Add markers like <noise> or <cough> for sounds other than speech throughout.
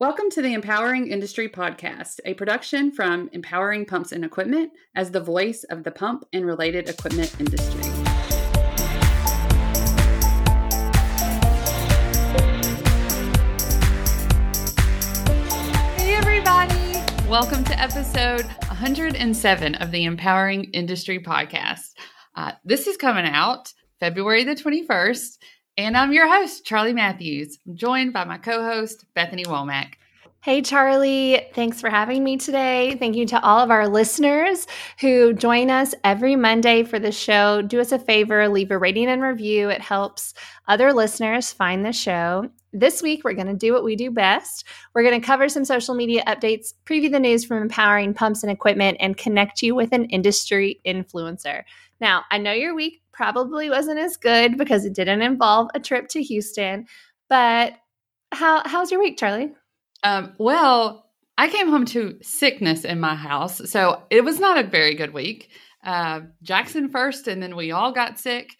Welcome to the Empowering Industry Podcast, a production from Empowering Pumps and Equipment as the voice of the pump and related equipment industry. Hey, everybody! Welcome to episode 107 of the Empowering Industry Podcast. Uh, this is coming out February the 21st. And I'm your host, Charlie Matthews. I'm joined by my co host, Bethany Womack. Hey, Charlie. Thanks for having me today. Thank you to all of our listeners who join us every Monday for the show. Do us a favor, leave a rating and review. It helps other listeners find the show. This week, we're going to do what we do best. We're going to cover some social media updates, preview the news from empowering pumps and equipment, and connect you with an industry influencer. Now, I know your week probably wasn't as good because it didn't involve a trip to Houston, but how how's your week, Charlie? Um, well, I came home to sickness in my house, so it was not a very good week. Uh, Jackson first, and then we all got sick.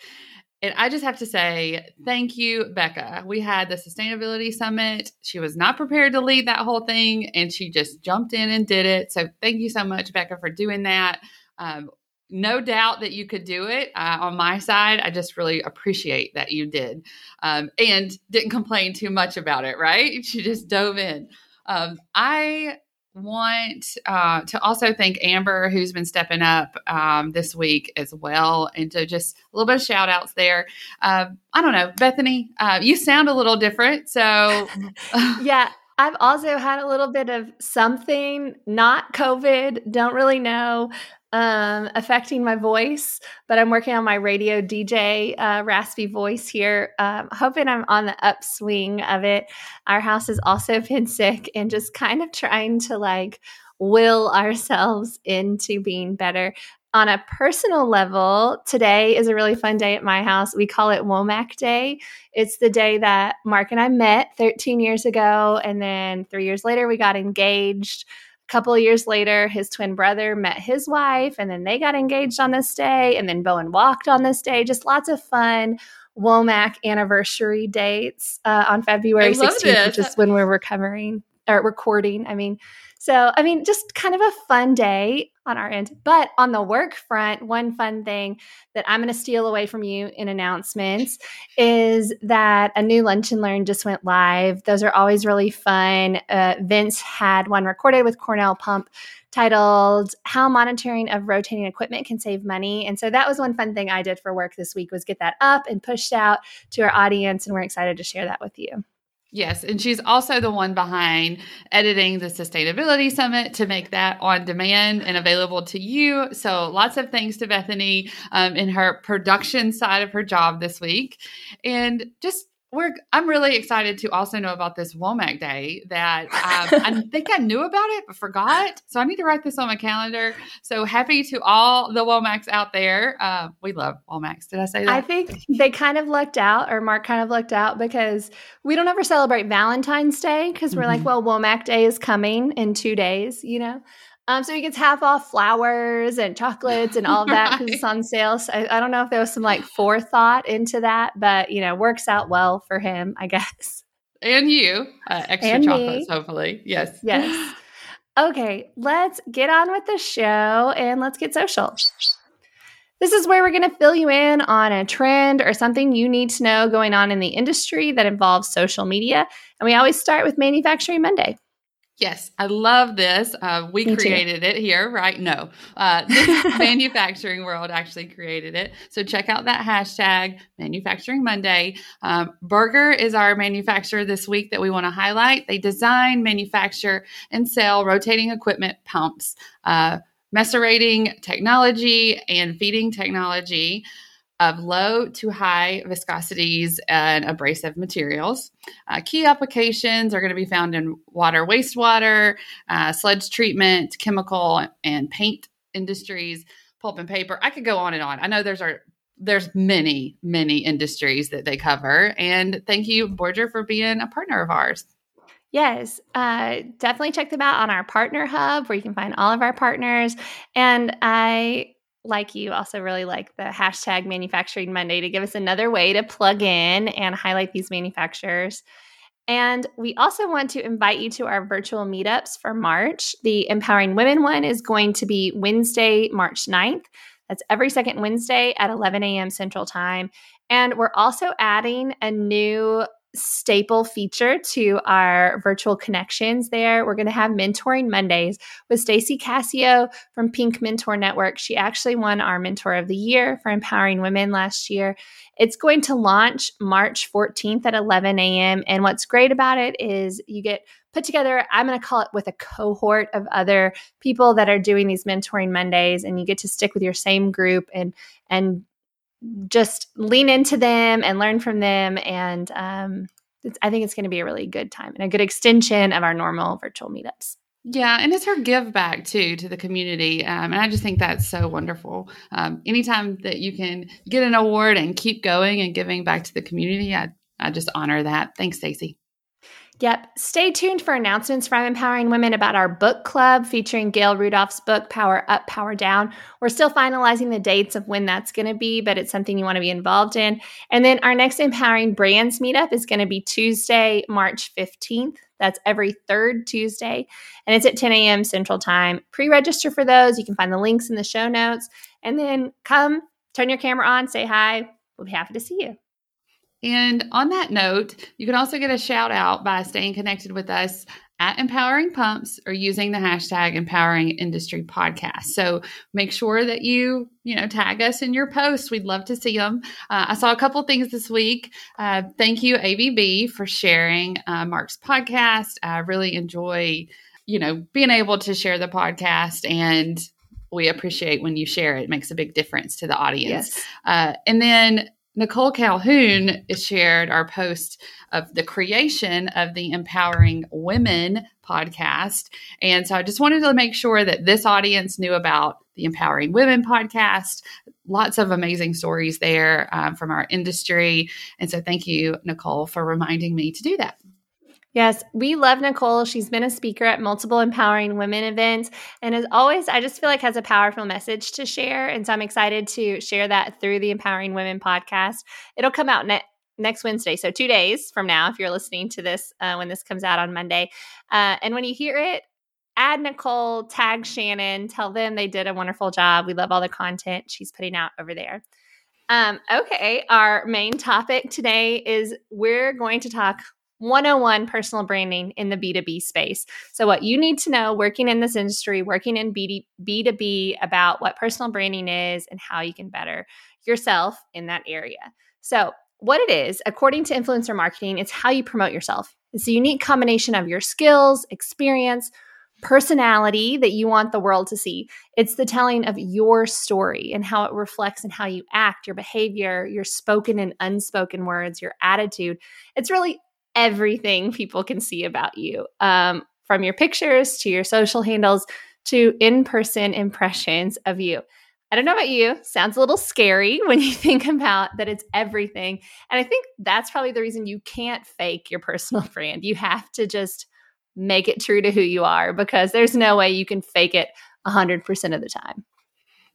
And I just have to say, thank you, Becca. We had the sustainability summit. She was not prepared to lead that whole thing, and she just jumped in and did it. So, thank you so much, Becca, for doing that. Um, no doubt that you could do it uh, on my side. I just really appreciate that you did um, and didn't complain too much about it, right? <laughs> She just dove in. Um, I want uh, to also thank Amber, who's been stepping up um, this week as well. And so just a little bit of shout outs there. Uh, I don't know, Bethany, uh, you sound a little different. So, <laughs> yeah. I've also had a little bit of something, not COVID, don't really know, um, affecting my voice, but I'm working on my radio DJ uh, raspy voice here. Um, hoping I'm on the upswing of it. Our house has also <laughs> been sick and just kind of trying to like will ourselves into being better. On a personal level, today is a really fun day at my house. We call it Womack Day. It's the day that Mark and I met 13 years ago, and then three years later, we got engaged couple of years later, his twin brother met his wife, and then they got engaged on this day, and then Bowen walked on this day. Just lots of fun Womack anniversary dates uh, on February 16th, which is when we're recovering or recording. I mean, so, I mean, just kind of a fun day on our end. But on the work front, one fun thing that I'm going to steal away from you in announcements is that a new Lunch and Learn just went live. Those are always really fun. Uh, Vince had one recorded with Cornell Pump titled how monitoring of rotating equipment can save money and so that was one fun thing i did for work this week was get that up and pushed out to our audience and we're excited to share that with you Yes, and she's also the one behind editing the Sustainability Summit to make that on demand and available to you. So, lots of thanks to Bethany um, in her production side of her job this week. And just we're I'm really excited to also know about this Womack Day that um, I <laughs> think I knew about it but forgot. So I need to write this on my calendar. So happy to all the Womacks out there. Uh, we love Womacks. Did I say that? I think they kind of lucked out, or Mark kind of lucked out because we don't ever celebrate Valentine's Day because we're mm-hmm. like, well, Womack Day is coming in two days, you know. Um, so he gets half off flowers and chocolates and all of that because <laughs> right. it's on sale. So I, I, don't know if there was some like forethought into that, but you know, works out well for him, I <laughs> guess. And you, uh, extra and chocolates, me. hopefully. Yes. Yes. Okay, let's get on with the show and let's get social. This is where we're going to fill you in on a trend or something you need to know going on in the industry that involves social media. And we always start with Manufacturing Monday. Yes, I love this. Uh, we Me created too. it here, right? No, uh, manufacturing world actually created it. So check out that hashtag Manufacturing Monday. Um, Borger is our manufacturer this week that we want to highlight. They design, manufacture, and sell rotating equipment pumps, uh, macerating technology, and feeding technology of low to high viscosities and abrasive materials. Uh, key applications are going to be found in water, wastewater, uh, sludge treatment, chemical and paint industries, pulp and paper. I could go on and on. I know there's our there's many, many industries that they cover. And thank you, Borger, for being a partner of ours. Yes, uh, definitely check them out on our partner hub where you can find all of our partners. And I like you, also really like the hashtag Manufacturing Monday to give us another way to plug in and highlight these manufacturers. And we also want to invite you to our virtual meetups for March. The Empowering Women one is going to be Wednesday, March 9th. That's every second Wednesday at 11 a.m. Central Time. And we're also adding a new staple feature to our virtual connections there. We're going to have mentoring Mondays with Stacy Cassio from Pink Mentor Network. She actually won our Mentor of the Year for empowering women last year. It's going to launch March 14th at 11 a.m. And what's great about it is you get put together, I'm going to call it with a cohort of other people that are doing these mentoring Mondays and you get to stick with your same group and and just lean into them and learn from them. And um, I think it's going to be a really good time and a good extension of our normal virtual meetups. Yeah, and it's her give back too to the community, um, and I just think that's so wonderful. Um, anytime that you can get an award and keep going and giving back to the community, I I just honor that. Thanks, Stacy. Yep. Stay tuned for announcements from Empowering Women about our book club featuring Gail Rudolph's book, Power Up, Power Down. We're still finalizing the dates of when that's going to be, but it's something you want to be involved in. And then our next Empowering Brands meetup is going to be Tuesday, March 15th. That's every third Tuesday, and it's at 10 a.m. Central Time. Pre register for those. You can find the links in the show notes. And then come, turn your camera on, say hi. We'll be happy to see you. And on that note, you can also get a shout out by staying connected with us at Empowering Pumps or using the hashtag Empowering Industry Podcast. So make sure that you, you know, tag us in your posts. We'd love to see them. Uh, I saw a couple things this week. Uh, thank you, ABB, for sharing uh, Mark's podcast. I really enjoy, you know, being able to share the podcast and we appreciate when you share it. it makes a big difference to the audience. Yes. Uh, and then Nicole Calhoun shared our post of the creation of the Empowering Women podcast. And so I just wanted to make sure that this audience knew about the Empowering Women podcast. Lots of amazing stories there um, from our industry. And so thank you, Nicole, for reminding me to do that. Yes, we love Nicole. She's been a speaker at multiple empowering women events. And as always, I just feel like has a powerful message to share. And so I'm excited to share that through the Empowering Women podcast. It'll come out ne- next Wednesday. So two days from now, if you're listening to this uh, when this comes out on Monday. Uh, and when you hear it, add Nicole, tag Shannon, tell them they did a wonderful job. We love all the content she's putting out over there. Um, okay, our main topic today is we're going to talk 101 personal branding in the B2B space. So, what you need to know working in this industry, working in B2B about what personal branding is and how you can better yourself in that area. So, what it is, according to influencer marketing, it's how you promote yourself. It's a unique combination of your skills, experience, personality that you want the world to see. It's the telling of your story and how it reflects in how you act, your behavior, your spoken and unspoken words, your attitude. It's really everything people can see about you um, from your pictures to your social handles to in person impressions of you. I don't know about you, sounds a little scary <laughs> when you think about that it's everything. And I think that's probably the reason you can't fake your personal <laughs> brand. You have to just make it true to who you are because there's no way you can fake it 100% of the time.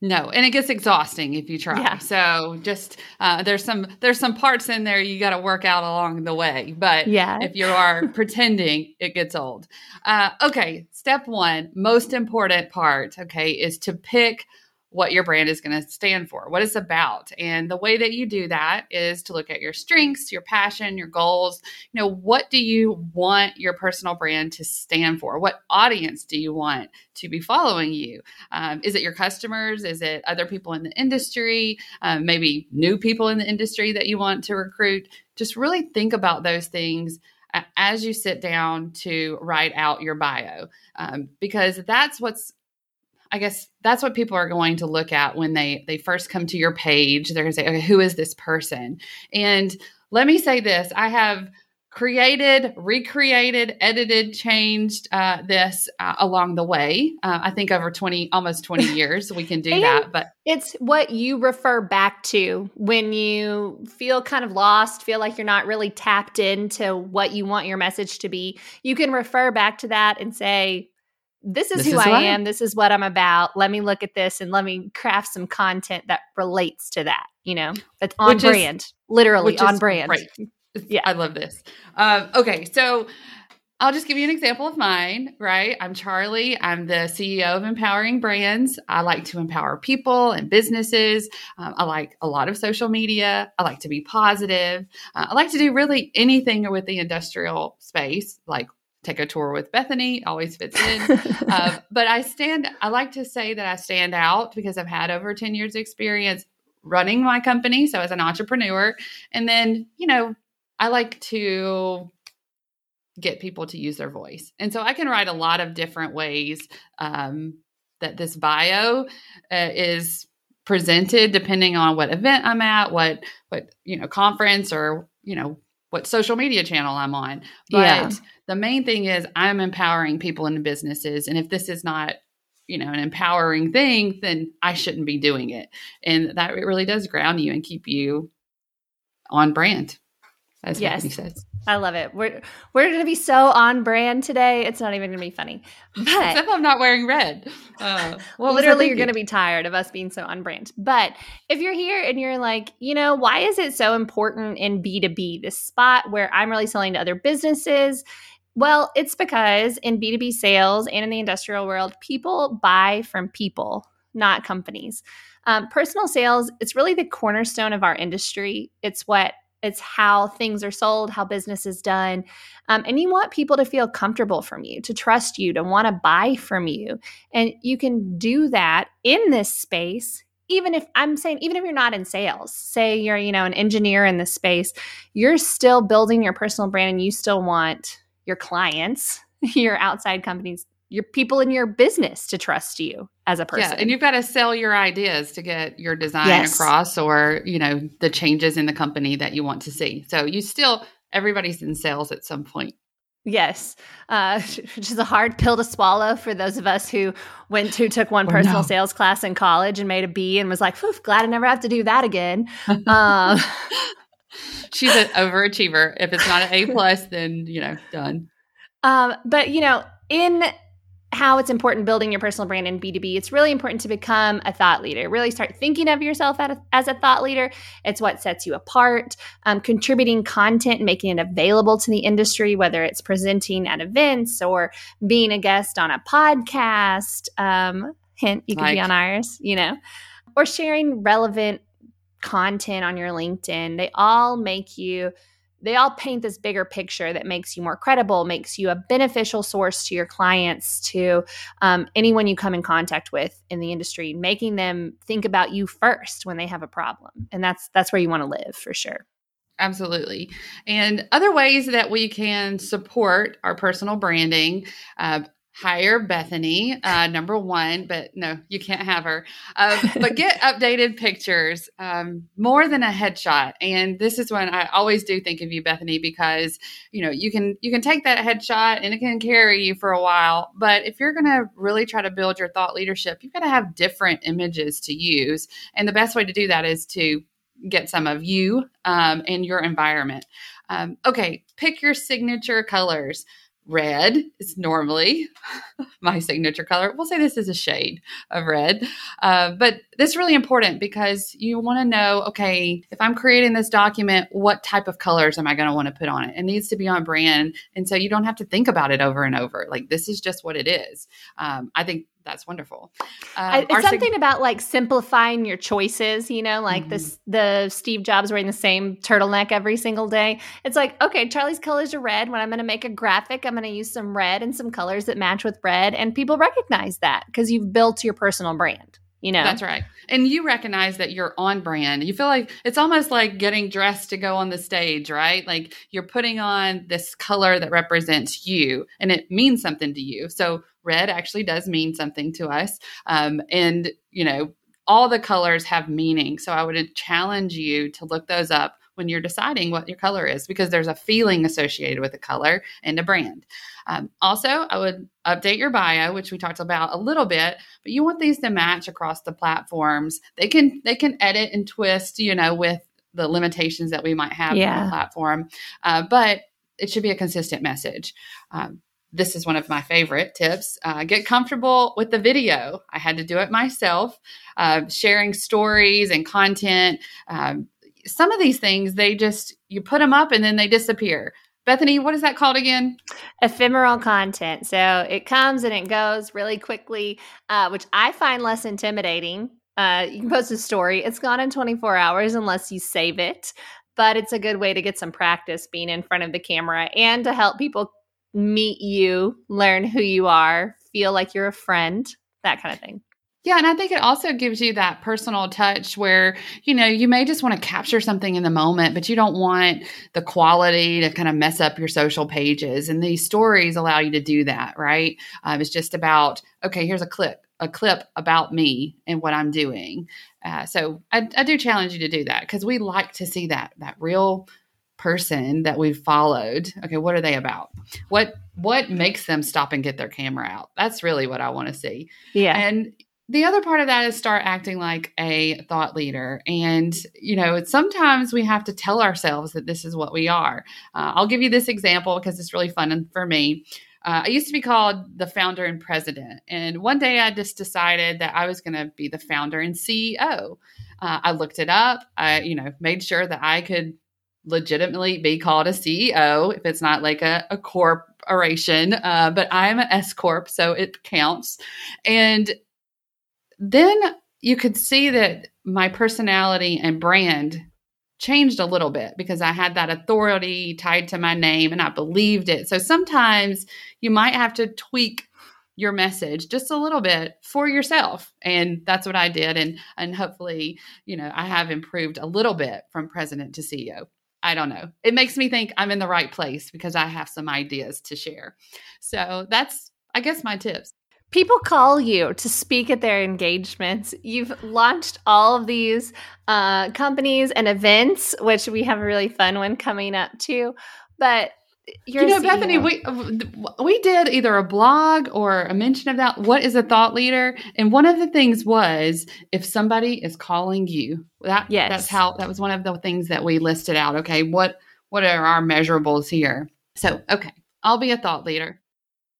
No, and it gets exhausting if you try. Yeah. So just uh, there's some there's some parts in there you got to work out along the way. But yeah. if you are <laughs> pretending, it gets old. Uh, okay, step one, most important part, okay, is to pick what your brand is going to stand for, what it's about. And the way that you do that is to look at your strengths, your passion, your goals. You know, what do you want your personal brand to stand for? What audience do you want to be following you? Um, is it your customers? Is it other people in the industry? Um, maybe new people in the industry that you want to recruit? Just really think about those things as you sit down to write out your bio um, because that's what's I guess that's what people are going to look at when they they first come to your page. They're going to say, "Okay, who is this person?" And let me say this: I have created, recreated, edited, changed uh, this uh, along the way. Uh, I think over 20, almost 20 <laughs> years, we can do that. But it's what you refer back to when you feel kind of lost, feel like you're not really tapped into what you want your message to be. You can refer back to that and say, this is this who is I am. This is what I'm about. Let me look at this and let me craft some content that relates to that. You know, that's on which brand, is, literally on brand. Great. Yeah, I love this. Um, okay, so I'll just give you an example of mine, right? I'm Charlie. I'm the CEO of Empowering Brands. I like to empower people and businesses. Um, I like a lot of social media. I like to be positive. Uh, I like to do really anything with the industrial space, like take a tour with Bethany, always fits in. uh, <laughs> but I stand, I like to say that I stand out because I've had over 10 years experience running my company. So as an entrepreneur, and then, you know, I like to get people to use their voice. And so I can write a lot of different ways um, that this bio uh, is presented depending on what event I'm at, what what you know conference or you know what social media channel I'm on. But yeah. The main thing is I'm empowering people in businesses and if this is not you know an empowering thing then I shouldn't be doing it. And that really does ground you and keep you on brand. As yes. says. I love it. We're we're going to be so on brand today. It's not even going to be funny. But Except I'm not wearing red. Uh, <laughs> well, literally, you're going to be tired of us being so on brand. But if you're here and you're like, you know, why is it so important in B2B, this spot where I'm really selling to other businesses? Well, it's because in B2B sales and in the industrial world, people buy from people, not companies. Um, personal sales, it's really the cornerstone of our industry. It's what it's how things are sold, how business is done. Um, and you want people to feel comfortable from you, to trust you, to want to buy from you. And you can do that in this space even if I'm saying, even if you're not in sales, say you're, you know, an engineer in this space, you're still building your personal brand and you still want your clients, <laughs> your outside companies your people in your business to trust you as a person. Yeah, and you've got to sell your ideas to get your design yes. across or, you know, the changes in the company that you want to see. So you still everybody's in sales at some point. Yes, uh, <laughs> which is a hard pill to swallow for those of us who went to took one <laughs> personal no. sales class in college and made a B and was like, glad I never have to do that again. Um, She's an overachiever. If it's not an A plus, then you know, done. Um, but you know, in how it's important building your personal brand in B2B, it's really important to become a thought leader. Really start thinking of yourself as a thought leader. It's what sets you apart. Um, contributing content and making it available to the industry, whether it's presenting at events or being a guest on a podcast. Um, hint, you could like. be on ours, you know, or sharing relevant content on your LinkedIn. They all make you they all paint this bigger picture that makes you more credible, makes you a beneficial source to your clients, to um, anyone you come in contact with in the industry, making them think about you first when they have a problem, and that's that's where you want to live for sure. Absolutely. And other ways that we can support our personal branding. Uh, hire Bethany, uh, number one, but no, you can't have her. Uh, but <laughs> get updated pictures, um, more than a headshot. And this is when I always do think of you, Bethany, because you know you can you can take that headshot and it can carry you for a while. But if you're going to really try to build your thought leadership, you've got to have different images to use. And the best way to do that is to get some of you um, and your environment. Um, okay, pick your signature colors red is normally <laughs> my signature color. We'll say this is a shade of red, uh, but this is really important because you want to know okay, if I'm creating this document, what type of colors am I going to want to put on it? It needs to be on brand. And so you don't have to think about it over and over. Like, this is just what it is. Um, I think that's wonderful. Um, it's something sig- about like simplifying your choices, you know, like mm-hmm. this the Steve Jobs wearing the same turtleneck every single day. It's like, okay, Charlie's colors are red. When I'm going to make a graphic, I'm going to use some red and some colors that match with red and people recognize that because you've built your personal brand you know that's right and you recognize that you're on brand. You feel like it's almost like getting dressed to go on the stage right? Like you're putting on this color that represents you and it means something to you. So red actually does mean something to us. Um, and you know all the colors have meaning. So i would challenge you to look those up when you're deciding what your color is because there's a feeling associated with a color and a brand um, also, I would update your bio, which we talked about a little bit, but you want these to match across the platforms. They can they can edit and twist, you know, with the limitations that we might have yeah. on the platform, uh, but it should be a consistent message. Um, this is one of my favorite tips. Uh, get comfortable with the video. I had to do it myself, uh, sharing stories and content. Um, some of these things, they just, you put them up and then they disappear. Bethany, what is that called again? Ephemeral content. So it comes and it goes really quickly, uh, which I find less intimidating. Uh, you can post a story, it's gone in 24 hours unless you save it. But it's a good way to get some practice being in front of the camera and to help people meet you, learn who you are, feel like you're a friend, that kind of thing. Yeah, and I think it also gives you that personal touch where, you know, you may just want to capture something in the moment, but you don't want the quality to kind of mess up your social pages. And these stories allow you to do that, right? Um, it's just about, okay, here's a clip, a clip about me and what I'm doing. Uh, so I, I do challenge you to do that because we like to see that, that real person that we've followed okay what are they about what what makes them stop and get their camera out that's really what i want to see yeah and the other part of that is start acting like a thought leader. And, you know, sometimes we have to tell ourselves that this is what we are. Uh, I'll give you this example because it's really fun and for me. Uh, I used to be called the founder and president. And one day I just decided that I was going to be the founder and CEO. Uh, I looked it up. I, you know, made sure that I could legitimately be called a CEO if it's not like a, a corporation. Uh, but I'm an S corp, so it counts. And then you could see that my personality and brand changed a little bit because I had that authority tied to my name and I believed it. So sometimes you might have to tweak your message just a little bit for yourself and that's what I did and and hopefully, you know, I have improved a little bit from president to CEO. I don't know. It makes me think I'm in the right place because I have some ideas to share. So that's I guess my tips people call you to speak at their engagements. You've launched all of these uh, companies and events, which we have a really fun one coming up too. But you know, Bethany, we we did either a blog or a mention of that. What is a thought leader? And one of the things was if somebody is calling you, that yes. that's how that was one of the things that we listed out. Okay, what what are our measurables here? So, okay, I'll be a thought leader.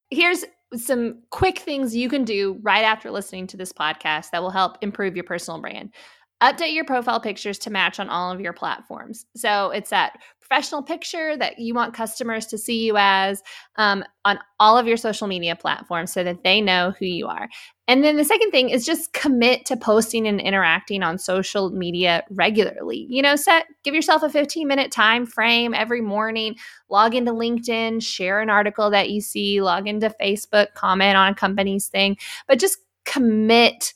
Here's some quick things you can do right after listening to this podcast that will help improve your personal brand. Update your profile pictures to match on all of your platforms. So it's that professional picture that you want customers to see you as um, on all of your social media platforms so that they know who you are. And then the second thing is just commit to posting and interacting on social media regularly. You know, set give yourself a 15 minute time frame every morning, log into LinkedIn, share an article that you see, log into Facebook, comment on a company's thing, but just commit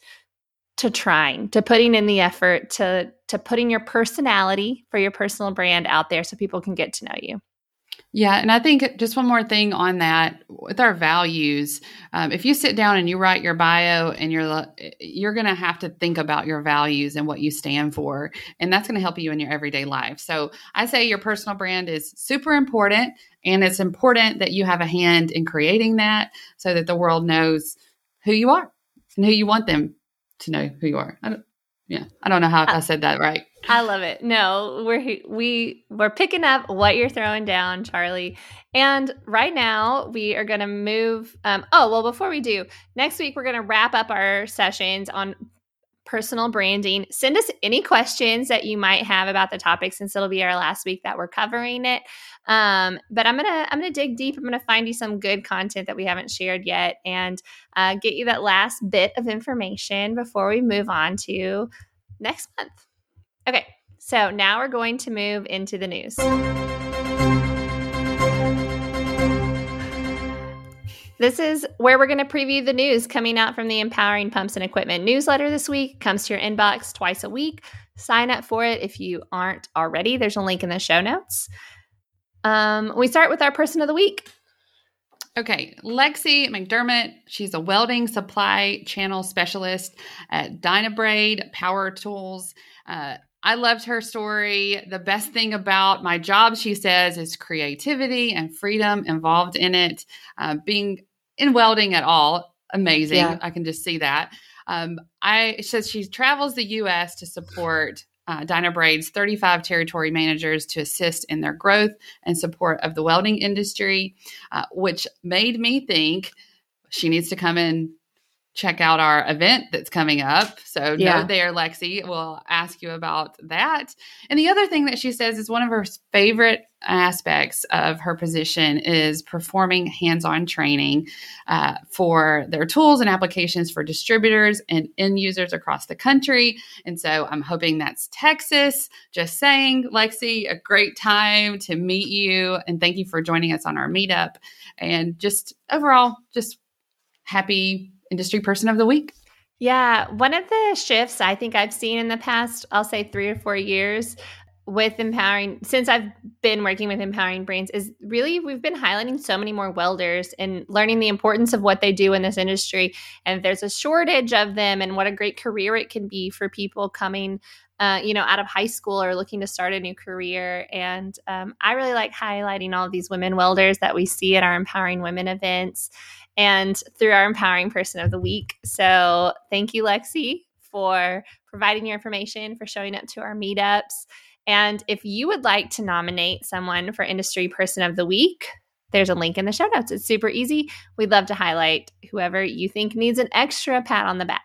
to trying, to putting in the effort, to to putting your personality for your personal brand out there so people can get to know you. Yeah, and I think just one more thing on that with our values. Um, if you sit down and you write your bio, and you're you're going to have to think about your values and what you stand for, and that's going to help you in your everyday life. So I say your personal brand is super important, and it's important that you have a hand in creating that, so that the world knows who you are and who you want them to know who you are. I don't, yeah, I don't know how I, I said that right. I love it. No, we're we we're picking up what you're throwing down, Charlie. And right now we are going to move. Um, oh well, before we do, next week we're going to wrap up our sessions on personal branding. Send us any questions that you might have about the topic since it'll be our last week that we're covering it. Um, but I'm gonna I'm gonna dig deep. I'm gonna find you some good content that we haven't shared yet, and uh, get you that last bit of information before we move on to next month. Okay, so now we're going to move into the news. This is where we're going to preview the news coming out from the Empowering Pumps and Equipment newsletter this week. Comes to your inbox twice a week. Sign up for it if you aren't already. There's a link in the show notes. Um, we start with our person of the week. Okay, Lexi McDermott. She's a welding supply channel specialist at Dynabrade Power Tools. Uh, I loved her story. The best thing about my job, she says, is creativity and freedom involved in it. Uh, being in welding at all, amazing. Yeah. I can just see that. Um, I says she travels the U.S. to support uh, Dynabrade's 35 territory managers to assist in their growth and support of the welding industry, uh, which made me think she needs to come in check out our event that's coming up. So Yeah. note there, Lexi. We'll ask you about that. And the other thing that she says is one of her favorite aspects of her position is performing hands-on training uh, for their tools and applications for distributors and end users across the country. And so I'm hoping that's Texas. Just saying, Lexi, a great time to meet you. And thank you for joining us on our meetup. And just overall, just happy industry person of the week. Yeah, one of the shifts I think I've seen in the past, I'll say three or four years with empowering, since I've been working with empowering brands, is really we've been highlighting so many more welders and learning the importance of what they do in this industry. And there's a shortage of them, and what a great career it can be for people coming. Uh, you know, out of high school or looking to start a new career. And um, I really like highlighting all these women welders that we see at our Empowering Women events and through our Empowering Person of the Week. So thank you, Lexi, for providing your information, for showing up to our meetups. And if you would like to nominate someone for Industry Person of the Week, there's a link in the show notes. It's super easy. We'd love to highlight whoever you think needs an extra pat on the back.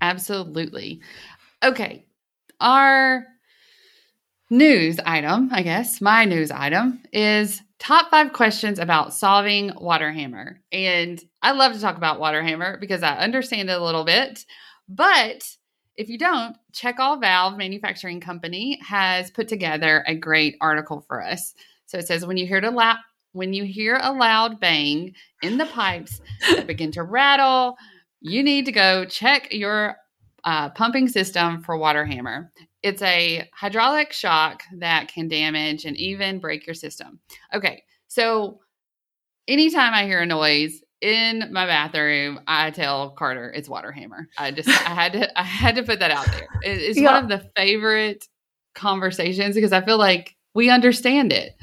Absolutely. Okay. Our news item, I guess, my news item is top five questions about solving Waterhammer. And I love to talk about Waterhammer because I understand it a little bit. But if you don't, Check All Valve Manufacturing Company has put together a great article for us. So it says when you hear a loud when you hear a loud bang in the pipes that begin to rattle, you need to go check your uh, pumping system for water hammer. It's a hydraulic shock that can damage and even break your system. Okay, so anytime I hear a noise in my bathroom, I tell Carter it's Waterhammer. I just I had to I had to put that out there. It- it's Yeah. one of the favorite conversations because I feel like we understand it.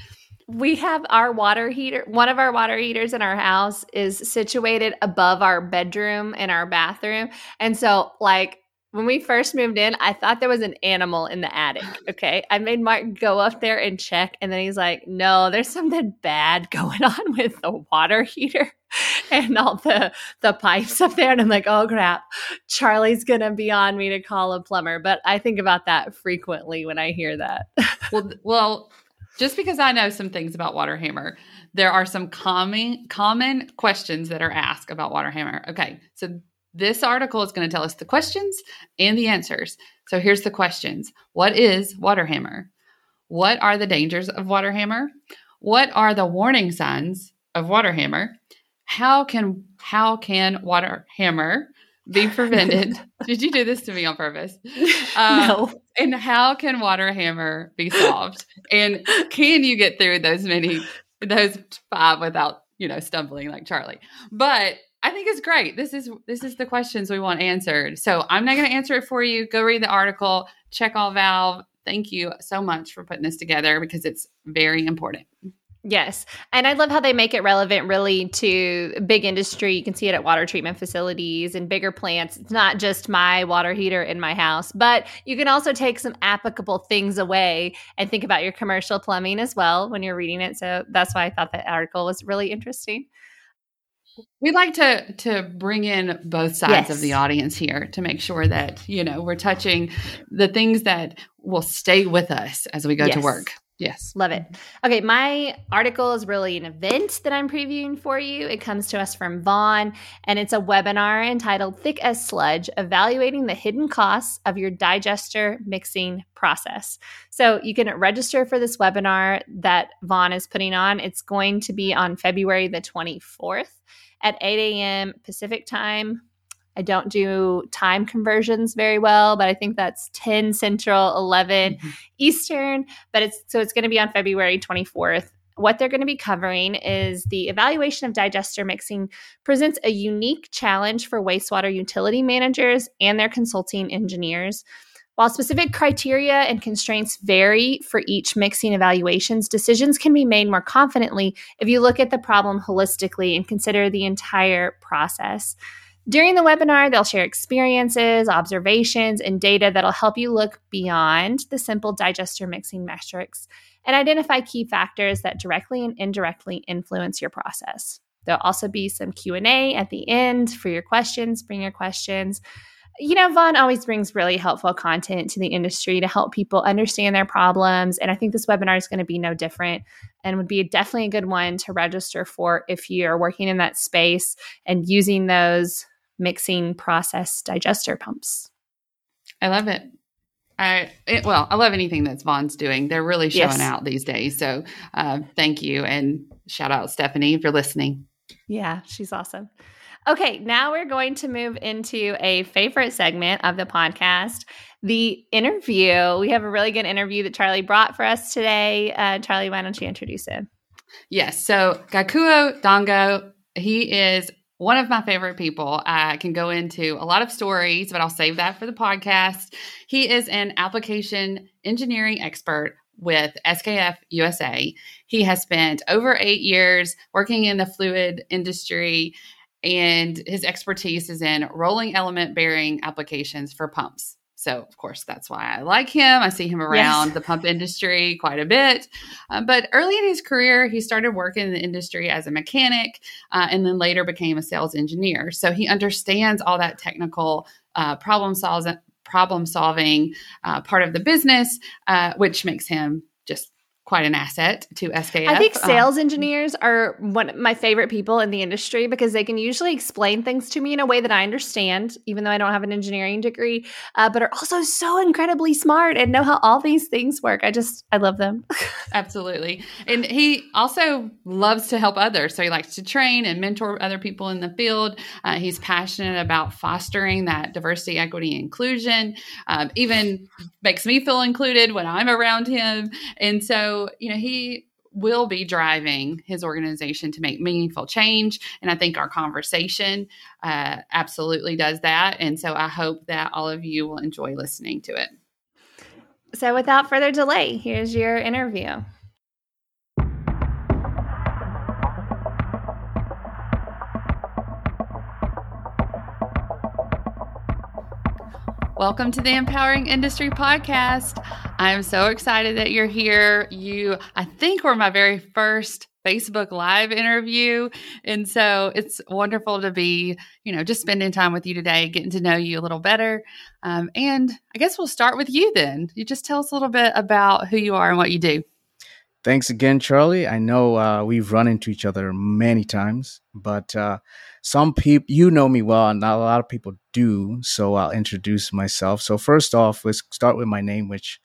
We have our water heater. One of our water heaters in our house is situated above our bedroom and our bathroom. And so, like, when we first moved in, I thought there was an animal in the attic. Okay. I made Mark go up there and check. And then he's like, no, there's something bad <laughs> going on with the water heater <laughs> and all the, the pipes up there. And I'm like, oh crap, Charlie's going to be on me to call a plumber. But I think about that frequently when I hear that. <laughs> Well, well, just because I know some things about Waterhammer, there are some common common questions that are asked about Waterhammer. Okay, so this article is going to tell us the questions and the answers. So here's the questions: What is Waterhammer? What are the dangers of Waterhammer? What are the warning signs of Waterhammer? How can how can Waterhammer be <laughs> prevented? Did you do this to me on purpose? <laughs> Um, no. and how can Waterhammer be solved? and can you get through those many, those five without, you know, stumbling like Charlie? But I think it's great. This is this is the questions we want answered. So I'm not going to answer it for you. Go read the article. Check all Valve. Thank you so much for putting this together because it's very important. Yes. And I love how they make it relevant really to big industry. You can see it at water treatment facilities and bigger plants. It's not just my water heater in my house, but you can also take some applicable things away and think about your commercial plumbing as well when you're reading it. So that's why I thought that article was really interesting. We like to to bring in both sides Yes. of the audience here to make sure that you know we're touching the things that will stay with us as we go to work. Yes. Love it. Okay, my article is really an event that I'm previewing for you. It comes to us from Vaughan, and it's a webinar entitled Thick as Sludge Evaluating the Hidden Costs of Your Digester Mixing Process. So you can register for this webinar that Vaughan is putting on. It's going to be on February the 24th at 8 a.m. Pacific time. I don't do time conversions very well, but I think that's 10 Central, 11 Mhm. Eastern, but it's so it's going to be on February 24th. What they're going to be covering is the evaluation of digester mixing presents a unique challenge for wastewater utility managers and their consulting engineers. While specific criteria and constraints vary for each mixing evaluations, decisions can be made more confidently if you look at the problem holistically and consider the entire process. During the webinar, they'll share experiences, observations, and data that'll help you look beyond the simple digester mixing metrics and identify key factors that directly and indirectly influence your process. There'll also be some Q&A at the end for your questions. Bring your questions you know, Vaughan always brings really helpful content to the industry to help people understand their problems. And I think this webinar is going to be no different and would be definitely a good one to register for if you're working in that space and using those mixing process digester pumps. I love it. I it, well, I love anything that's Vaughan's doing. They're really showing yes. out these days. So uh, thank you and shout out Stephanie you're listening. Yeah, she's awesome. Okay, now we're going to move into a favorite segment of the podcast, the interview. We have a really good interview that Charlie brought for us today. Uh, Charlie, why don't you introduce him? Yes. So Gakuo Danga, he is one of my favorite people. I can go into a lot of stories, but I'll save that for the podcast. He is an application engineering expert with SKF USA. He has spent over eight years working in the fluid industry and his expertise is in rolling element bearing applications for pumps. So, of course, that's why I like him. I see him around yes. the pump industry quite a bit. Uh, but early in his career, he started working in the industry as a mechanic uh, and then later became a sales engineer. So, he understands all that technical uh, problem solving. Problem solving uh, part of the business, uh, which makes him just quite an asset to SKF. I think um, sales um, engineers are one of my favorite people in the industry because they can usually explain things to me in a way that I understand, even though I don't have an engineering degree, uh, but are also so incredibly smart and know how all these things work. I just, I love them. <laughs> Absolutely. And he also loves to help others. So he likes to train and mentor other people in the field. Uh, he's passionate about fostering that diversity, equity, inclusion, um, even makes me feel included when I'm around him. And so, you know, he will be driving his organization to make meaningful change. And I think our conversation uh, absolutely does that. And so I hope that all of you will enjoy listening to it. So, without further delay, here's your interview. Welcome to the Empowering Industry Podcast. I'm so excited that you're here. You, I think, were my very first Facebook Live interview. And so it's wonderful to be, you know, just spending time with you today, getting to know you a little better. Um, and I guess we'll start with you then. You just tell us a little bit about who you are and what you do. Thanks again, Charlie. I know uh, we've run into each other many times, but uh, some people, you know me well, and not a lot of people do. So I'll introduce myself. So, first off, let's start with my name, which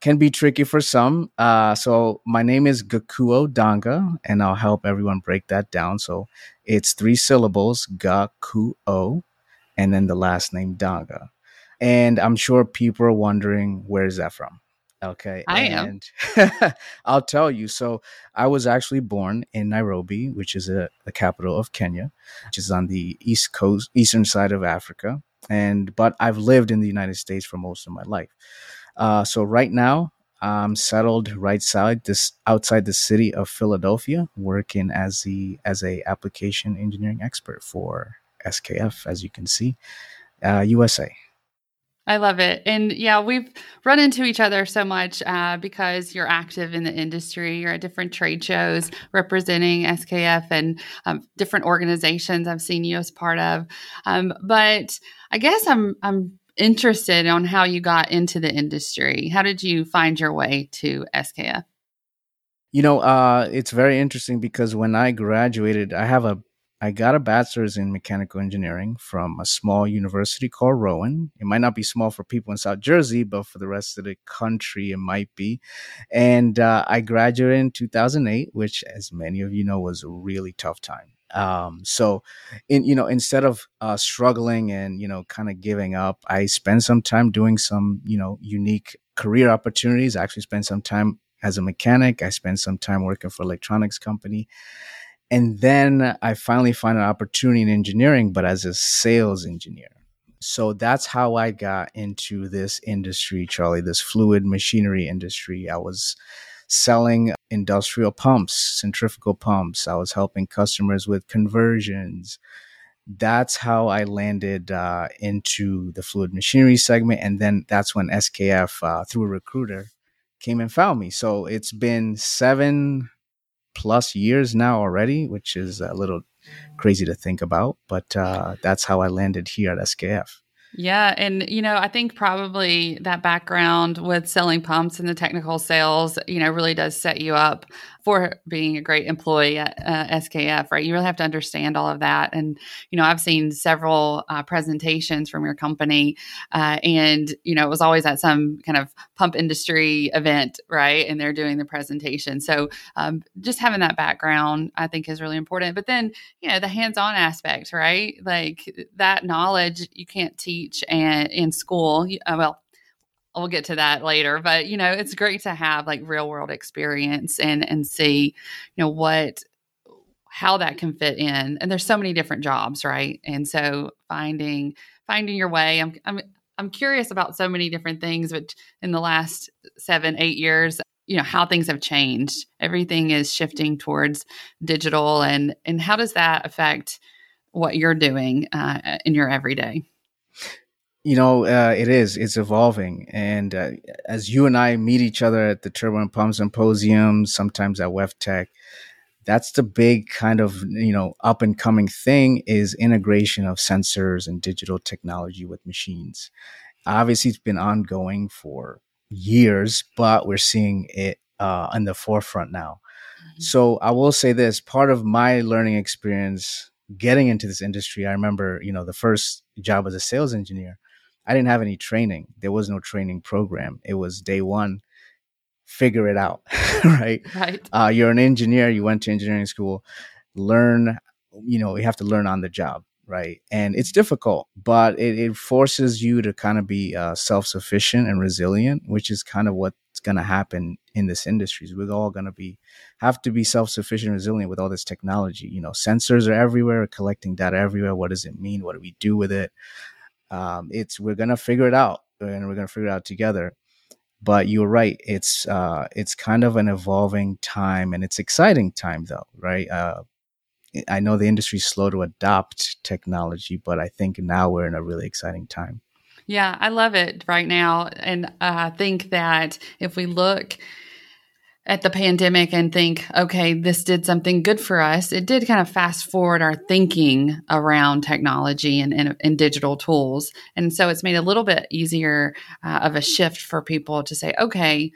can be tricky for some. Uh, so, my name is Gakuo Danga, and I'll help everyone break that down. So, it's three syllables Gakuo, and then the last name Danga. And I'm sure people are wondering, where's that from? Okay. I and am. <laughs> I'll tell you. So I was actually born in Nairobi, which is a, the capital of Kenya, which is on the east coast, eastern side of Africa. And but I've lived in the United States for most of my life. Uh, so right now I'm settled right side this outside the city of Philadelphia, working as the as a application engineering expert for SKF, as you can see, uh, USA. I love it. And yeah, we've run into each other so much uh, because you're active in the industry. You're at different trade shows representing SKF and um, different organizations I've seen you as part of. Um, but I guess I'm, I'm interested on how you got into the industry. How did you find your way to SKF? You know, uh, it's very interesting because when I graduated, I have a I got a bachelor's in mechanical engineering from a small university called Rowan. It might not be small for people in South Jersey, but for the rest of the country, it might be. And uh, I graduated in 2008, which, as many of you know, was a really tough time. Um, so, in you know, instead of uh, struggling and you know, kind of giving up, I spent some time doing some you know unique career opportunities. I actually spent some time as a mechanic. I spent some time working for electronics company and then I finally found an opportunity in engineering, but as a sales engineer. So that's how I got into this industry, Charlie, this fluid machinery industry. I was selling industrial pumps, centrifugal pumps. I was helping customers with conversions. That's how I landed uh, into the fluid machinery segment. And then that's when SKF, uh, through a recruiter, came and found me. So it's been seven plus years now already, which is a little crazy to think about. But uh, that's how I landed here at SKF. Yeah. And, you know, I think probably that background with selling pumps and the technical sales, you know, really does set you up for being a great employee at uh, SKF, right? You really have to understand all of that. And, you know, I've seen several uh, presentations from your company, uh, and, you know, it was always at some kind of pump industry event, right? And they're doing the presentation. So um, just having that background, I think, is really important. But then, you know, the hands on aspect, right? Like that knowledge you can't teach and in school. Uh, well, we'll get to that later but you know it's great to have like real world experience and and see you know what how that can fit in and there's so many different jobs right? And so finding finding your way i'm i'm i'm curious about so many different things but in the last 7 8 years you know how things have changed. Everything is shifting towards digital and and how does that affect what you're doing uh, in your everyday you know, uh, it is. It's evolving, and uh, as you and I meet each other at the Turbo and Pump Symposium, sometimes at WEFTEC, that's the big kind of you know up and coming thing is integration of sensors and digital technology with machines. Obviously, it's been ongoing for years, but we're seeing it uh, in the forefront now. Mm-hmm. So I will say this: part of my learning experience getting into this industry, I remember, you know, the first job as a sales engineer I didn't have any training. There was no training program. It was day one, figure it out, <laughs> right? Right. Uh, you're an engineer. You went to engineering school. Learn. You know, you have to learn on the job, right? And it's difficult, but it, it forces you to kind of be uh, self sufficient and resilient, which is kind of what's going to happen in this industry. We're all going to be have to be self sufficient, resilient with all this technology. You know, sensors are everywhere, collecting data everywhere. What does it mean? What do we do with it? Um, it's we're gonna figure it out and we're gonna figure it out together. But you're right it's uh, it's kind of an evolving time and it's exciting time though right? Uh, i know the industry's slow to adopt technology but i think now we're in a really exciting time. Yeah i love it right now and i think that if we look at the pandemic and think, okay, this did something good for us, it did kind of fast forward our thinking around technology and, and, and digital tools. And so it's made a little bit easier uh, of a shift for people to say, okay,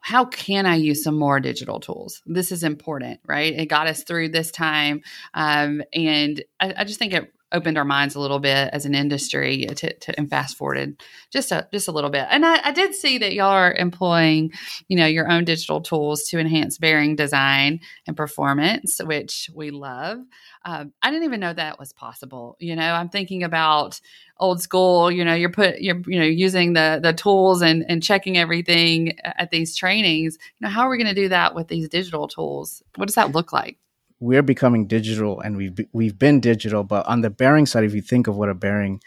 how can I use some more digital tools? This is important, right? It got us through this time. Um, and I, I just think it opened our minds a little bit as an industry to, to and fast forwarded just a just a little bit. And I, I, did see that y'all are employing, you know, your own digital tools to enhance bearing design and performance, which we love. Um, I didn't even know that was possible. You know, I'm thinking about old school. You know, you're put you're you know using the the tools and and checking everything at these trainings. You know, how are we going to do that with these digital tools? What does that look like? We're becoming digital and we've we've been digital but on the bearing side if you think of what a bearing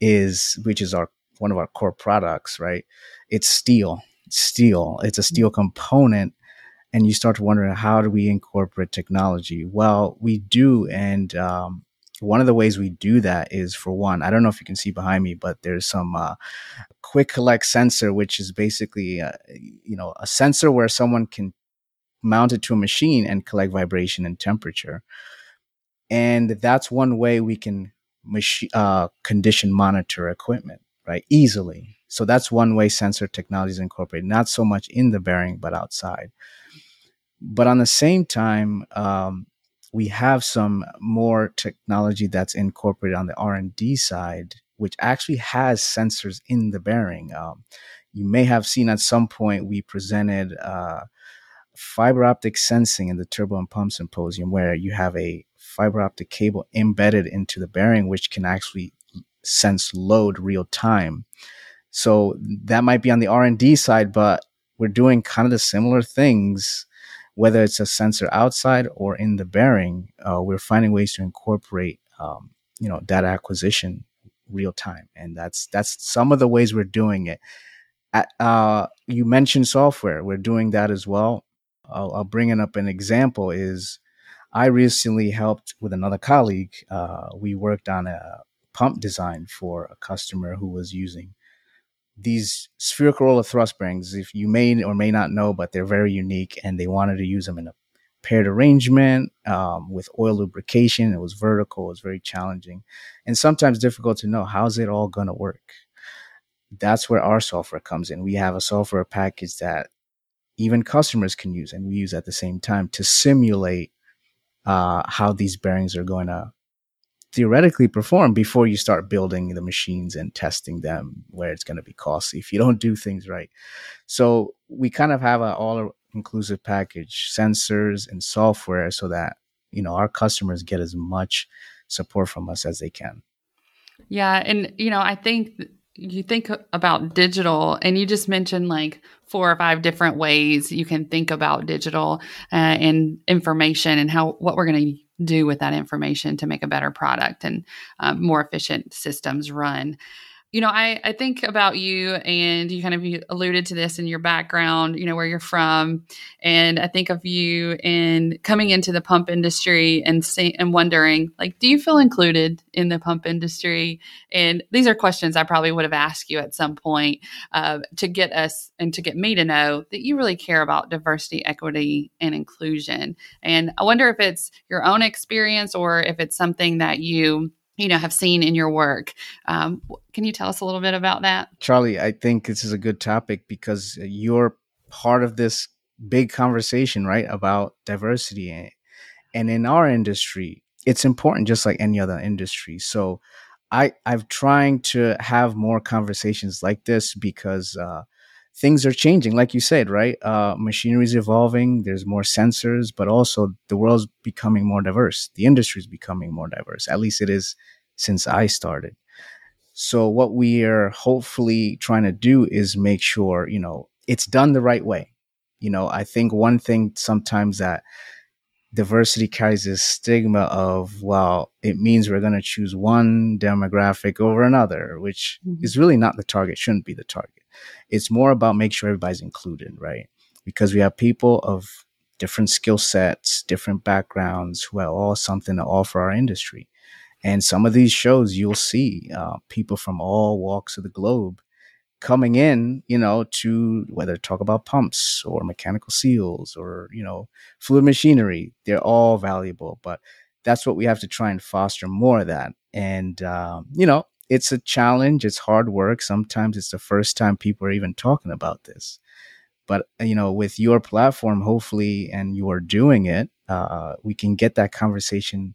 is which is our one of our core products right? It's steel it's steel. It's a steel component and you start to wonder how do we incorporate technology? Well we do and um, one of the ways we do that is for one i don't know if you can see behind me but there's some uh, quick collect sensor which is basically uh, you know a sensor where someone can mount it to a machine and collect vibration and temperature. And that's one way we can mach- uh, condition monitor equipment, right? Easily. So that's one way sensor technology is incorporated, not so much in the bearing, but outside. But on the same time, um, we have some more technology that's incorporated on the R&D side, which actually has sensors in the bearing. Um, you may have seen at some point we presented uh, fiber optic sensing in the turbo and pump symposium where you have a fiber optic cable embedded into the bearing which can actually sense load real time. So that might be on the r&d side but we're doing kind of the similar things whether it's a sensor outside or in the bearing uh, we're finding ways to incorporate um, you know data acquisition real time. And that's that's some of the ways we're doing it. Uh, you mentioned software. We're doing that as well I'll, I'll bring it up an example is I recently helped with another colleague. Uh, we worked on a pump design for a customer who was using these spherical roller thrust bearings. If you may or may not know, but they're very unique, and they wanted to use them in a paired arrangement um, with oil lubrication. It was vertical. It was very challenging, and sometimes difficult to know how's it all going to work. That's where our software comes in. We have a software package that even customers can use, and we use at the same time to simulate uh, how these bearings are going to theoretically perform before you start building the machines and testing them where it's going to be costly if you don't do things right. So we kind of have an all inclusive package sensors and software so that you know our customers get as much support from us as they can. Yeah and you know i think you think about digital and you just mentioned like four or five different ways you can think about digital uh, and information and how what we're going to do with that information to make a better product and um, more efficient systems run you know, I, I think about you and you kind of alluded to this in your background, you know, where you're from. And I think of you in coming into the pump industry and say, and wondering, like, do you feel included in the pump industry? And these are questions I probably would have asked you at some point uh, to get us and to get me to know that you really care about diversity, equity, and inclusion. And I wonder if it's your own experience or if it's something that you you know have seen in your work. Um, can you tell us a little bit about that? Charlie i think this is a good topic because you're part of this big conversation right about diversity and in our industry it's important just like any other industry. So i i'm trying to have more conversations like this because uh, things are changing like you said right? Uh, machinery is evolving there's more sensors but also the world's becoming more diverse. The industry is becoming more diverse at least it is since i started. So what we are hopefully trying to do is make sure you know it's done the right way. You know i think one thing sometimes that diversity carries this stigma of well it means we're going to choose one demographic over another which mm-hmm. is really not the target shouldn't be the target it's more about make sure everybody's included, right? Because we have people of different skill sets, different backgrounds who have all something to offer our industry. And some of these shows, you'll see uh, people from all walks of the globe coming in, you know, to whether talk about pumps or mechanical seals or, you know, fluid machinery. They're all valuable, but that's what we have to try and foster more of that. And, um, you know, it's a challenge. It's hard work. Sometimes it's the first time people are even talking about this. But you know, with your platform, hopefully, and you are doing it, uh, we can get that conversation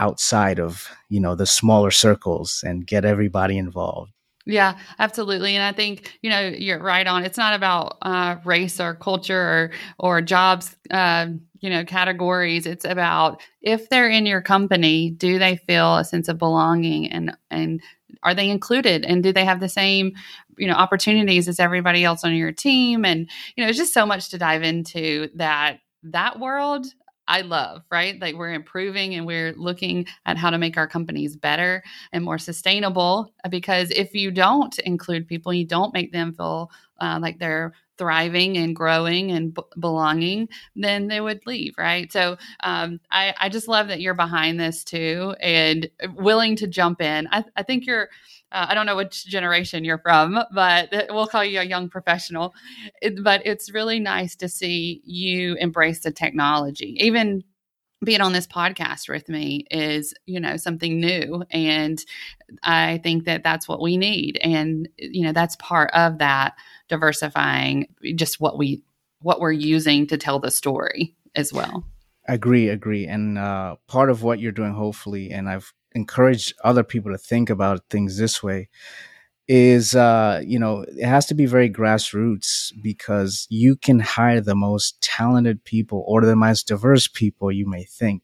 outside of you know the smaller circles and get everybody involved. Yeah, absolutely. And I think, you know, you're right on. It's not about uh, race or culture or, or jobs, uh, you know, categories. It's about if they're in your company, do they feel a sense of belonging and, and are they included and do they have the same you know opportunities as everybody else on your team and you know it's just so much to dive into that that world I love, right? Like we're improving and we're looking at how to make our companies better and more sustainable. Because if you don't include people, you don't make them feel uh, like they're thriving and growing and b- belonging, then they would leave, right? So um, I, I just love that you're behind this too and willing to jump in. I, I think you're. Uh, I don't know which generation you're from, but we'll call you a young professional. It, but it's really nice to see you embrace the technology. Even being on this podcast with me is, you know, something new. And I think that that's what we need. And, you know, that's part of that diversifying just what we what we're using to tell the story as well agree agree and uh, part of what you're doing hopefully and i've encouraged other people to think about things this way is uh, you know it has to be very grassroots because you can hire the most talented people or the most diverse people you may think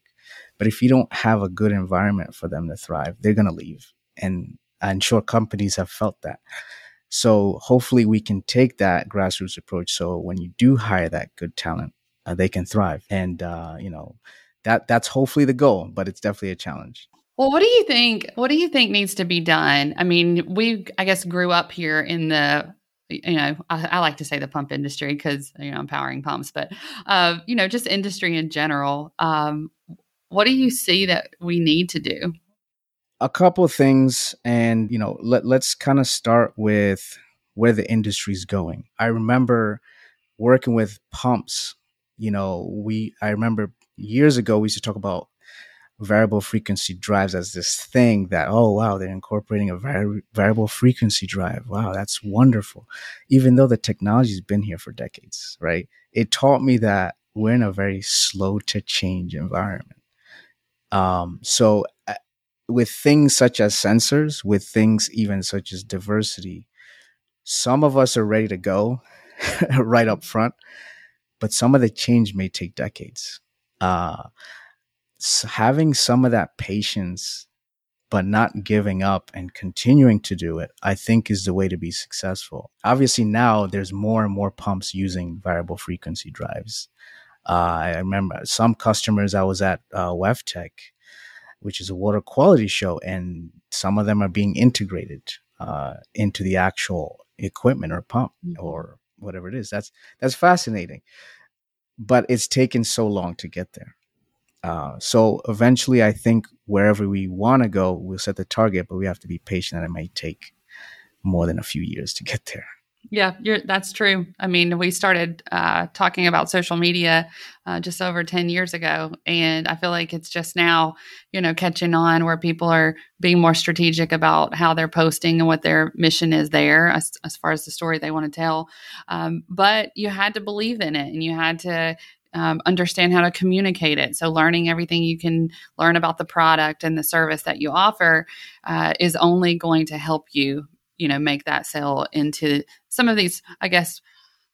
but if you don't have a good environment for them to thrive they're going to leave and i'm sure companies have felt that so hopefully we can take that grassroots approach. So when you do hire that good talent, uh, they can thrive. And, uh, you know, that that's hopefully the goal, but it's definitely a challenge. Well, what do you think? What do you think needs to be done? I mean, we, I guess, grew up here in the, you know, I, I like to say the pump industry because you know I'm powering pumps, but uh, you know, just industry in general. Um, what do you see that we need to do? a couple of things and you know let, let's kind of start with where the industry's going i remember working with pumps You know, we I remember years ago we used to talk about variable frequency drives as this thing that oh wow they're incorporating a vari- variable frequency drive. Wow that's wonderful. Even though the technology's been here for decades right? It taught me that we're in a very slow to change environment. Um, so uh, with things such as sensors with things even such as diversity some of us are ready to go <laughs> right up front but some of the change may take decades. Uh, having some of that patience but not giving up and continuing to do it, I think is the way to be successful. Obviously, now there's more and more pumps using variable frequency drives. Uh, I remember some customers I was at uh, WEFTEC, which is a water quality show, and some of them are being integrated uh, into the actual equipment or pump mm-hmm. or whatever it is. That's that's fascinating, but it's taken so long to get there. Uh, so eventually, I think wherever we want to go, we'll set the target, but we have to be patient, and it might take more than a few years to get there. Yeah, that's true. I mean, we started uh, talking about social media uh, just over 10 years ago. And I feel like it's just now, you know, catching on where people are being more strategic about how they're posting and what their mission is there as, as far as the story they want to tell. Um, but you had to believe in it and you had to um, understand how to communicate it. So, learning everything you can learn about the product and the service that you offer uh, is only going to help you, you know, make that sale into some of these, I guess,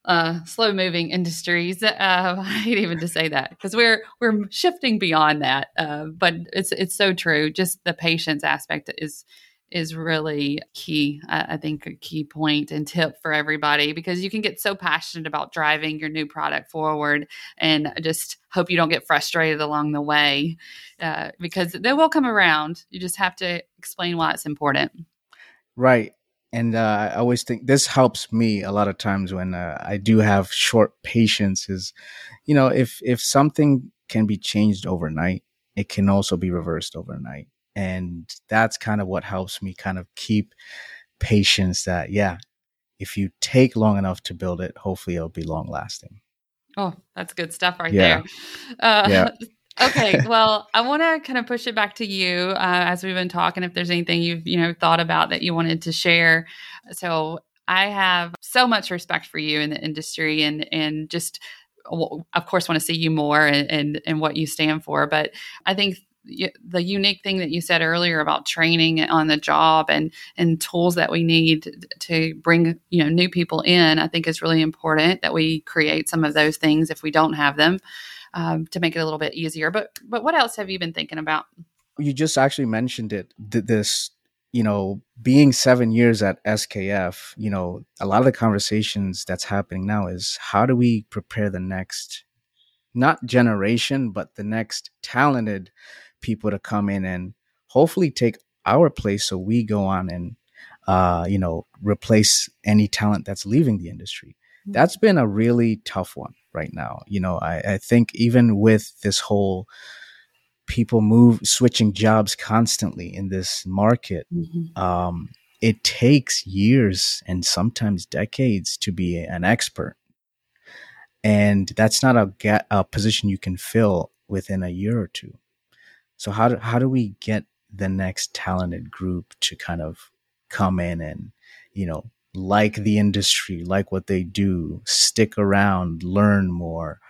uh, slow moving industries. <laughs> Uh, I hate even to say that because we're we're shifting beyond that. Uh, but it's it's so true. Just the patience aspect is is really key. I, think a key point and tip for everybody because you can get so passionate about driving your new product forward, and just hope you don't get frustrated along the way uh, because they will come around. You just have to explain why it's important. Right. And uh, I always think this helps me a lot of times when uh, I do have short patience. Is you know if if something can be changed overnight, it can also be reversed overnight and that's kind of what helps me kind of keep patience that yeah if you take long enough to build it hopefully it'll be long lasting oh that's good stuff right yeah. there uh, yeah. <laughs> okay <laughs> well i want to kind of push it back to you uh, as we've been talking if there's anything you've you know thought about that you wanted to share so i have so much respect for you in the industry and and just of course want to see you more and, and and what you stand for but i think the unique thing that you said earlier about training on the job and and tools that we need to bring you know new people in i think is really important that we create some of those things if we don't have them um, to make it a little bit easier. But but what else have you been thinking about? You just actually mentioned it this you know being seven years at skf you know a lot of the conversations that's happening now is how do we prepare the next not generation but the next talented people to come in and hopefully take our place so we go on and uh, you know replace any talent that's leaving the industry mm-hmm. that's been a really tough one right now you know I, I think even with this whole people move switching jobs constantly in this market mm-hmm. um, it takes years and sometimes decades to be an expert and that's not a, a position you can fill within a year or two so how do, how do we get the next talented group to kind of come in and, you know, like the industry, like what they do, stick around, learn more.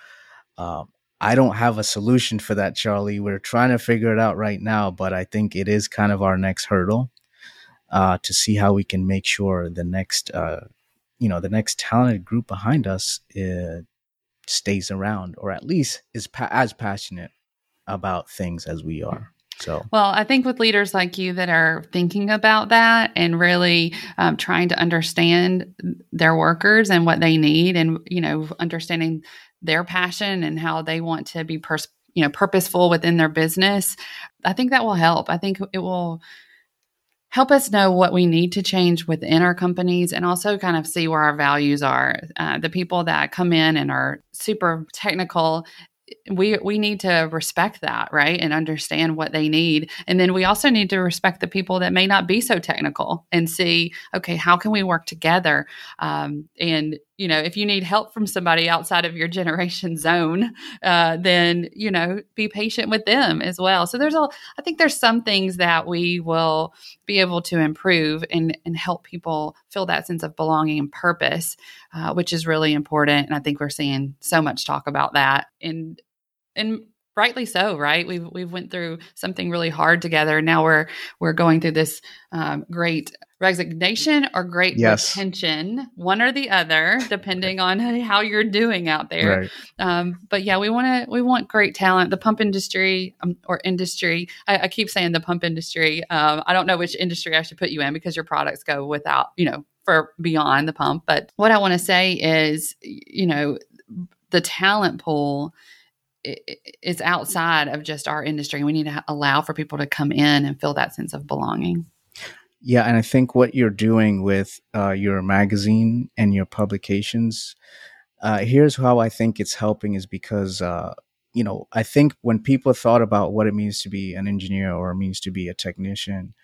Um, I don't have a solution for that, Charlie. We're trying to figure it out right now, but I think it is kind of our next hurdle uh, to see how we can make sure the next, uh, you know, the next talented group behind us uh, stays around, or at least is pa- as passionate about things as we are. So, well, I think with leaders like you that are thinking about that and really um, trying to understand their workers and what they need, and you know, understanding their passion and how they want to be, pers- you know, purposeful within their business, I think that will help. I think it will help us know what we need to change within our companies and also kind of see where our values are. Uh, the people that come in and are super technical we we need to respect that right and understand what they need. And then we also need to respect the people that may not be so technical and see okay how can we work together um, and you know, if you need help from somebody outside of your <laughs> generation zone, uh, then, you know, be patient with them as well. So there's a, I think there's some things that we will be able to improve and, and help people feel that sense of belonging and purpose, uh, which is really important. And I think we're seeing so much talk about that. And, and rightly so right we've we've went through something really hard together now we're we're going through this um, great resignation or great yes. retention one or the other <laughs> depending on how you're doing out there right. um, but yeah we want to we want great talent the pump industry um, or industry I, I, keep saying the pump industry um, i don't know which industry i should put you in because your products go without you know for beyond the pump but what i want to say is you know the talent pool is outside of just our industry. We need to allow for people to come in and feel that sense of belonging. Yeah, and I think what you're doing with uh, your magazine and your publications, uh, here's how I think it's helping is because, uh, you know, I think when people thought about what it means to be an engineer or it means to be a technician,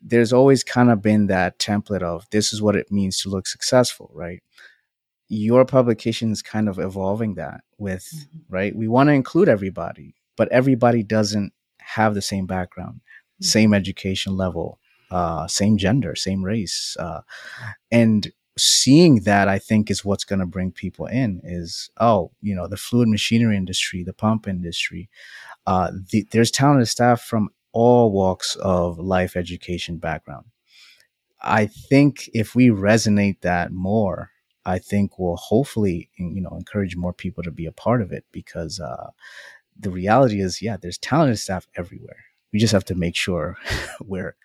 there's always kind of been that template of this is what it means to look successful, right? Your publication is kind of evolving that with mm-hmm. right we want to include everybody but everybody doesn't have the same background mm-hmm. same education level uh, same gender same race uh, and seeing that i think is what's going to bring people in is oh you know the fluid machinery industry the pump industry uh, the, there's talented staff from all walks of life education background i think if we resonate that more I think will hopefully you know encourage more people to be a part of it because uh, the reality is, yeah, there's talented staff everywhere. We just have to make sure <laughs> we're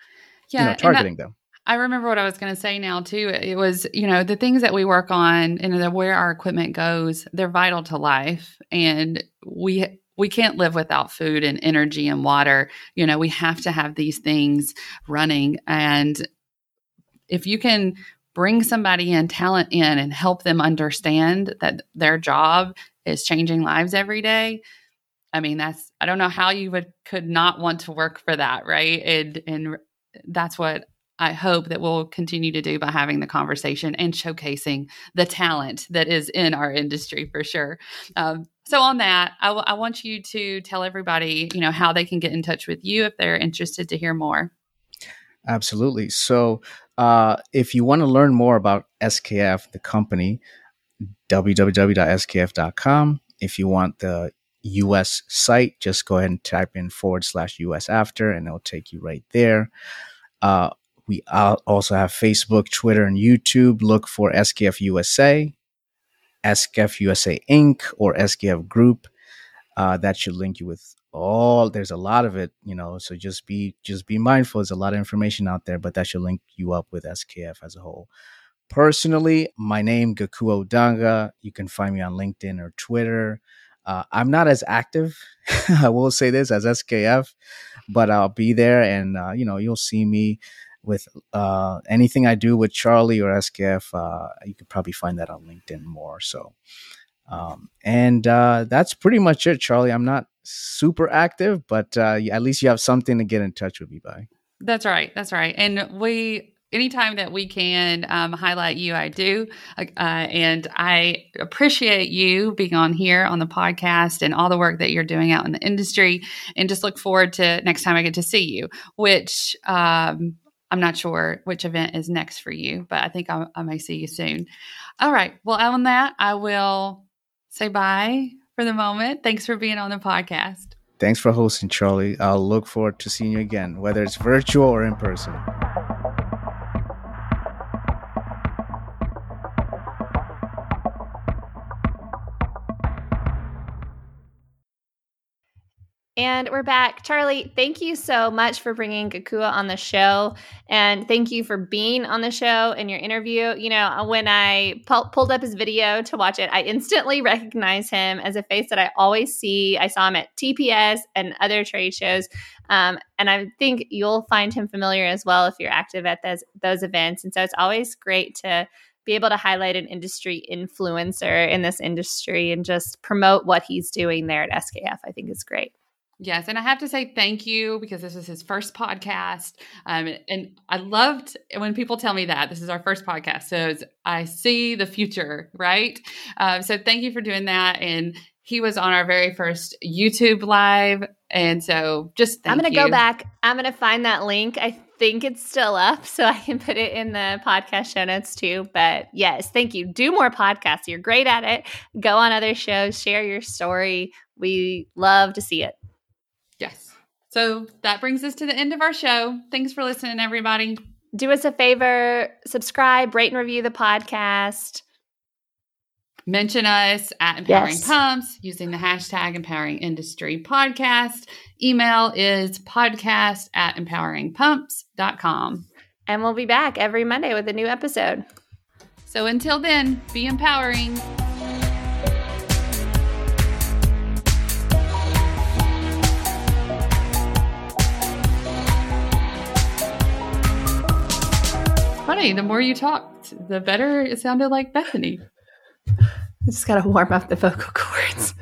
yeah, you know, targeting them. I remember what I was going to say now too. It was, you know, the things that we work on and the, where our equipment goes, they're vital to life, and we we can't live without food and energy and water. You know, we have to have these things running, and if you can bring somebody in, talent in, and help them understand that their job is changing lives every day. I mean, that's I don't know how you would could not want to work for that, right? And and that's what I hope that we'll continue to do by having the conversation and showcasing the talent that is in our industry for sure. Um, so on that, I, w- I want you to tell everybody, you know, how they can get in touch with you if they're interested to hear more. Absolutely. So uh, if you want to learn more about SKF, the company, www.skf.com. If you want the US site, just go ahead and type in forward slash US after, and it'll take you right there. Uh, we also have Facebook, Twitter, and YouTube. Look for SKF USA, SKF USA Inc., or SKF Group. Uh, that should link you with all there's a lot of it you know so just be just be mindful there's a lot of information out there but that should link you up with skf as a whole personally my name gakuo danga you can find me on linkedin or twitter uh, i'm not as active <laughs> i will say this as skf but i'll be there and uh, you know you'll see me with uh, anything i do with charlie or skf uh, you could probably find that on linkedin more so um, and uh, that's pretty much it, Charlie. I'm not super active, but uh, at least you have something to get in touch with me by. That's right. That's right. And we, anytime that we can um, highlight you, I do. Uh, and I appreciate you being on here on the podcast and all the work that you're doing out in the industry. And just look forward to next time I get to see you, which um, I'm not sure which event is next for you, but I think I, I may see you soon. All right. Well, on that, I will say bye for the moment. Thanks for being on the podcast. Thanks for hosting, Charlie. I'll look forward to seeing you again, whether it's virtual or in person. And we're back. Charlie, thank you so much for bringing Gakuo on the show. And thank you for being on the show and your interview. You know, when I pu- pulled up his video to watch it, I instantly <laughs> recognized him as a face that I always see. I saw him at TPS and other trade shows. Um, and I think you'll find him familiar as well if you're active at those, those events. And so it's always great to be able to highlight an industry influencer in this industry and just promote what he's doing there at SKF. I think is great. Yes, and I have to say thank you because this is his first podcast, um, and I loved when people tell me that this is our first podcast. So I see the future, right? Um, so thank you for doing that, and he was on our very first YouTube live, and so just I'm going to go back. I'm going to find that link. I think it's still up, <laughs> so I can put it in the podcast show notes too. But yes, thank you. Do more podcasts. You're great at it. Go on other shows. Share your story. We love to see it. So that brings us to the end of our show. Thanks for listening, everybody. Do us a favor, subscribe, rate, and review the podcast. Mention us at Empowering yes. Pumps using the hashtag Empowering Industry Podcast. Email is podcast at empoweringpumps.com. And we'll be back every Monday with a new episode. So until then, be empowering. Funny. The more you talked, the better it sounded like Bethany. I <laughs> just got to warm up the vocal cords.